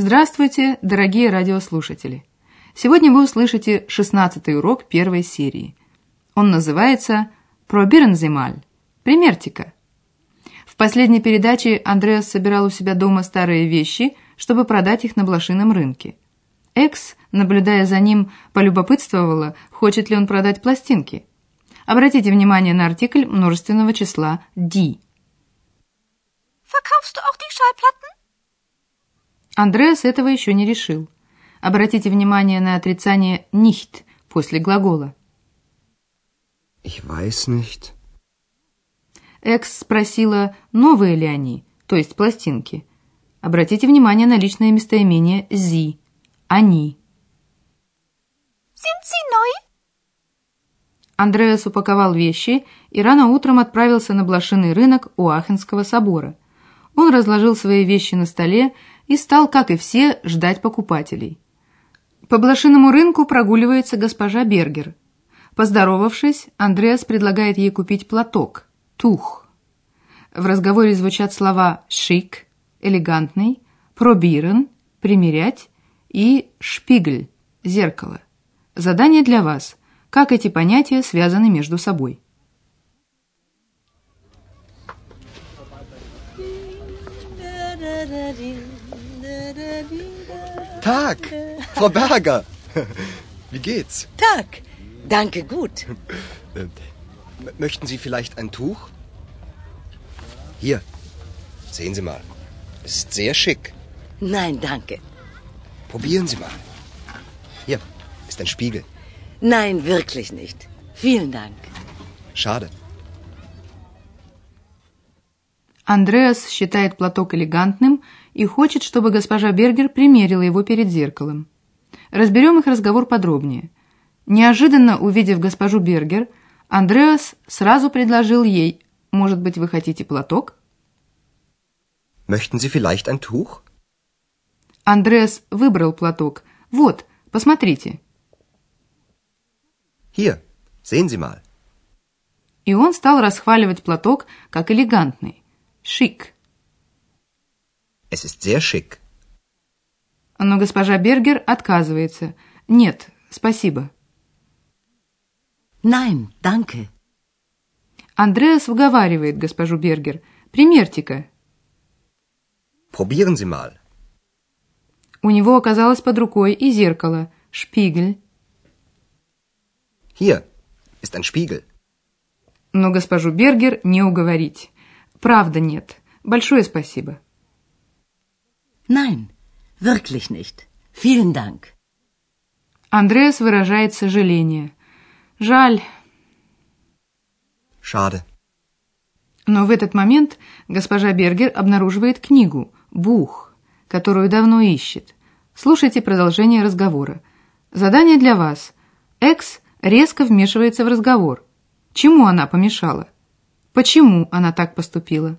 Здравствуйте, дорогие радиослушатели! Сегодня вы услышите шестнадцатый урок первой серии. Он называется «Пробиренземаль» – «Примертика». В последней передаче Андреас собирал у себя дома старые вещи, чтобы продать их на блошином рынке. Экс, наблюдая за ним, полюбопытствовала, хочет ли он продать пластинки. Обратите внимание на артикль множественного числа «ди». Verkaufst du auch die Schallplatten? Андреас этого еще не решил. Обратите внимание на отрицание «nicht» после глагола. Ich weiß nicht. Экс спросила, новые ли они, то есть пластинки. Обратите внимание на личное местоимение «зи» – «они». Sind sie neu? Андреас упаковал вещи и рано утром отправился на блошиный рынок у Ахенского собора. Он разложил свои вещи на столе и стал, как и все, ждать покупателей. По блошиному рынку прогуливается госпожа Бергер. Поздоровавшись, Андреас предлагает ей купить платок – тух. В разговоре звучат слова «шик» – «элегантный», «пробирен» – «примерять» и «шпигль» – «зеркало». Задание для вас – как эти понятия связаны между собой. Tag, Frau Berger. Wie geht's? Tag. Danke, gut. Äh, Möchten Sie vielleicht ein Tuch? Hier, sehen Sie mal. Es ist sehr schick. Nein, danke. Probieren Sie mal. Hier ist ein Spiegel. Nein, wirklich nicht. Vielen Dank. Schade. Андреас считает платок элегантным и хочет, чтобы госпожа Бергер примерила его перед зеркалом. Разберем их разговор подробнее. Неожиданно увидев госпожу Бергер, Андреас сразу предложил ей, может быть, вы хотите платок? Möchten Sie vielleicht ein Tuch? Андреас выбрал платок. Вот, посмотрите. Hier, sehen Sie mal. И он стал расхваливать платок как элегантный. Шик. Es ist sehr schick. Но госпожа Бергер отказывается. Нет, спасибо. Nein, danke. Андреас уговаривает госпожу Бергер. Примерьте-ка. Probieren Sie mal. У него оказалось под рукой и зеркало, шпигель. Hier ist ein Spiegel. Но госпожу Бергер не уговорить. Правда нет. Большое спасибо. Nein, wirklich nicht. Vielen Dank. Андреас выражает сожаление. Жаль. Schade. Но в этот момент госпожа Бергер обнаруживает книгу «Бух», которую давно ищет. Слушайте продолжение разговора. Задание для вас. Экс резко вмешивается в разговор. Чему она помешала? Почему она так поступила?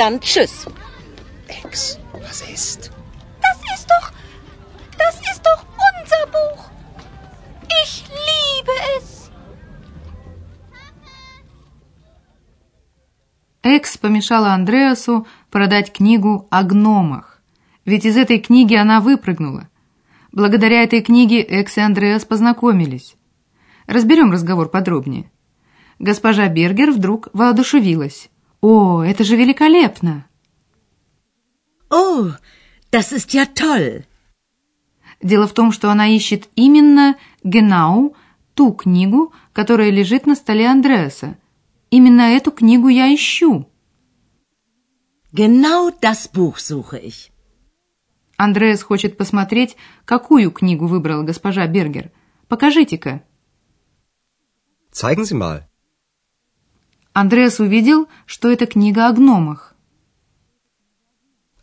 Dann tschüss. Ex, was ist? Das ist doch. Das ist doch unser Buch. Ich liebe es. Экс помешала Андреасу продать книгу о гномах. Ведь из этой книги она выпрыгнула. Благодаря этой книге Экс и Андреас познакомились. Разберем разговор подробнее. Госпожа Бергер вдруг воодушевилась. «О, это же великолепно!» Oh, das ist ja toll. Дело в том, что она ищет именно «Genau» ту книгу, которая лежит на столе Андреаса. Именно эту книгу я ищу. Genau das Buch suche ich. Андреас хочет посмотреть, какую книгу выбрала госпожа Бергер. Покажите-ка. Zeigen Sie mal. Андреас увидел, что это книга о гномах.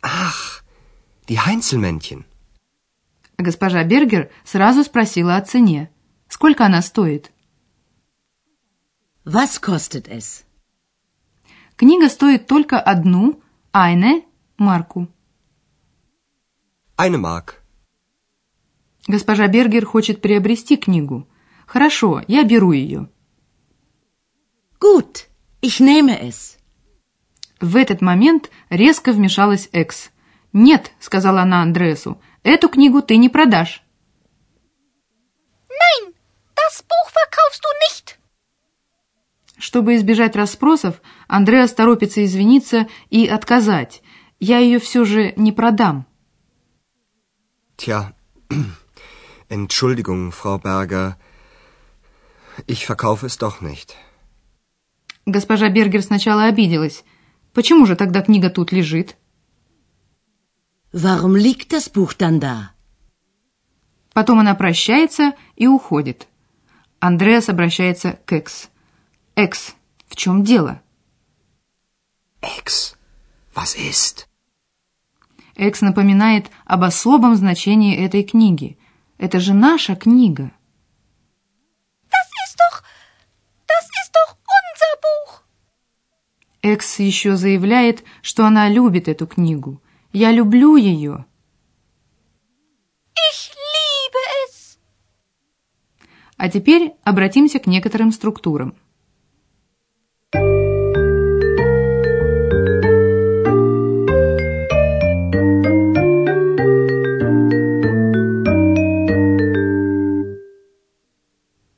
Ach, die Heinzelmännchen. Госпожа Бергер сразу спросила о цене. Сколько она стоит? Was kostet es? Книга стоит только одну, eine, марку. Eine Mark. Госпожа Бергер хочет приобрести книгу. Хорошо, я беру ее. Gut, ich nehme es. В этот момент резко вмешалась Экс. «Нет», — сказала она Андреасу, — «эту книгу ты не продашь». Nein, das Buch verkaufst du nicht. Чтобы избежать расспросов, Андреас торопится извиниться и отказать. Я ее все же не продам. Tja, Entschuldigung, Frau Berger. Ich verkaufe es doch nicht. Госпожа Бергер сначала обиделась. Почему же тогда книга тут лежит? Warum liegt das Buch dann da? Потом она прощается и уходит. Андреас обращается к Экс. «Экс, в чем дело?» Ex, was ist? Экс напоминает об особом значении этой книги. Это же наша книга. Экс еще заявляет, что она любит эту книгу. Я люблю ее. Ich liebe es. А теперь обратимся к некоторым структурам.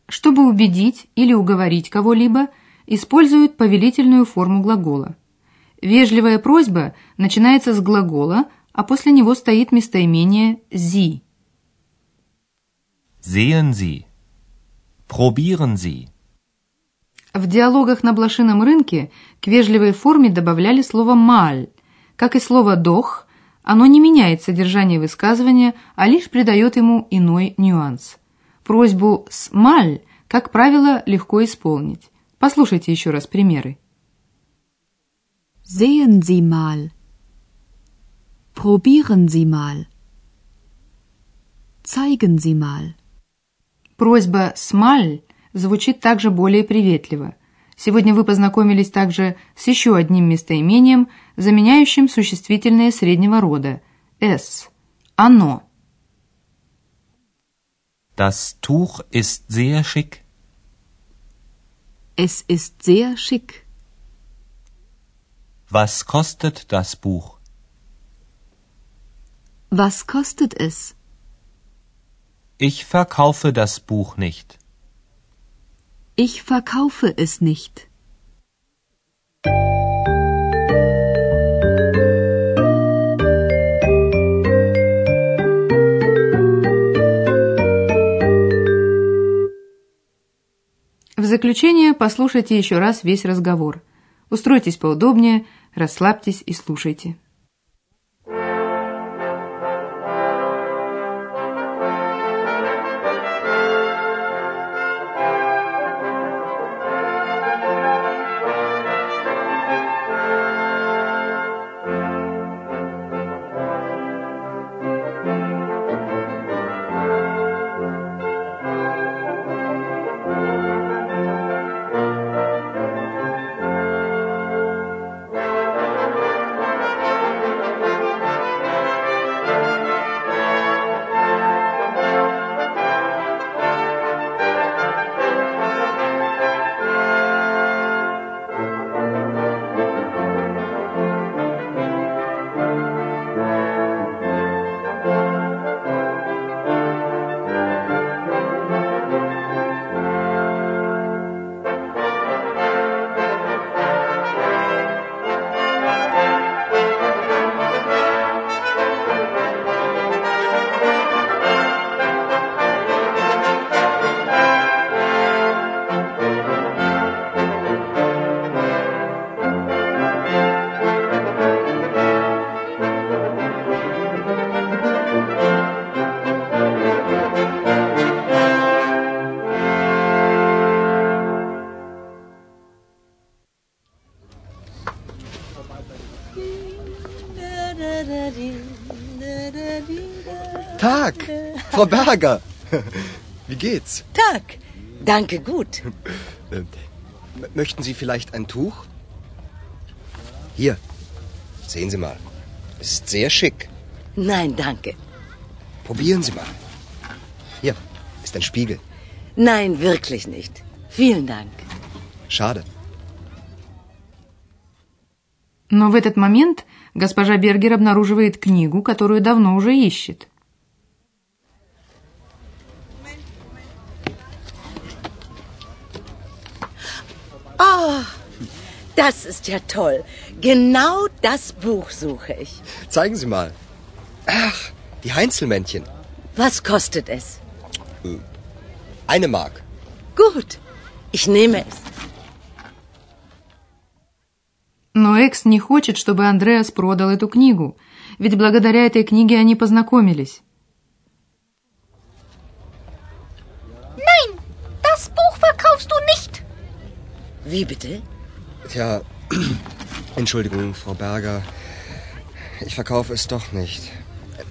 Чтобы убедить или уговорить кого-либо, используют повелительную форму глагола. Вежливая просьба начинается с глагола, а после него стоит местоимение «зи». Sehen Sie. Probieren Sie. В диалогах на блошином рынке к вежливой форме добавляли слово «маль». Как и слово «дох», оно не меняет содержание высказывания, а лишь придает ему иной нюанс. Просьбу с «маль», как правило, легко исполнить. Послушайте еще раз примеры. Sehen Sie mal. Probieren Sie mal. Zeigen Sie mal. Просьба «смаль» звучит также более приветливо. Сегодня вы познакомились также с еще одним местоимением, заменяющим существительное среднего рода «с» – «оно». Das Tuch ist sehr schick. Es ist sehr schick. Was kostet das Buch? Was kostet es? Ich verkaufe das Buch nicht. Ich verkaufe es nicht. Заключение послушайте еще раз весь разговор. Устройтесь поудобнее, расслабьтесь и слушайте. Tag, Frau Berger. Wie geht's? Tag, danke gut. Möchten Sie vielleicht ein Tuch? Hier, sehen Sie mal. Ist sehr schick. Nein, danke. Probieren Sie mal. Hier, ist ein Spiegel. Nein, wirklich nicht. Vielen Dank. Schade. Но в этот момент госпожа Бергер обнаруживает книгу, которую давно уже ищет. Oh, das ist ja toll. Genau das Buch suche ich. Zeigen Sie mal. Ach, die Heinzelmännchen. Was kostet es? Eine Mark. Gut, ich nehme es. Но Экс не хочет, чтобы Андреас продал эту книгу, ведь благодаря этой книге они познакомились. Nein, das Buch verkaufst du nicht. Wie bitte? Tja, Entschuldigung, Frau Berger. Ich verkaufe es doch nicht.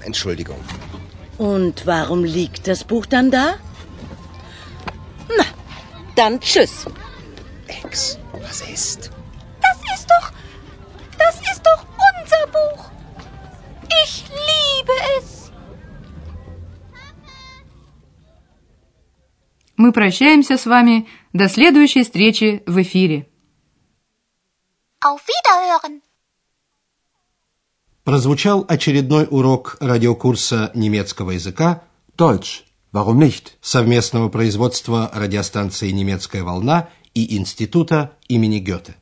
Entschuldigung. Und warum liegt das Buch dann da? Na, dann tschüss. Ex, was ist? Мы прощаемся с вами до следующей встречи в эфире. Auf Wiederhören. Прозвучал очередной урок радиокурса немецкого языка Deutsch. Warum nicht? совместного производства радиостанции «Немецкая волна» и Института имени Гёте.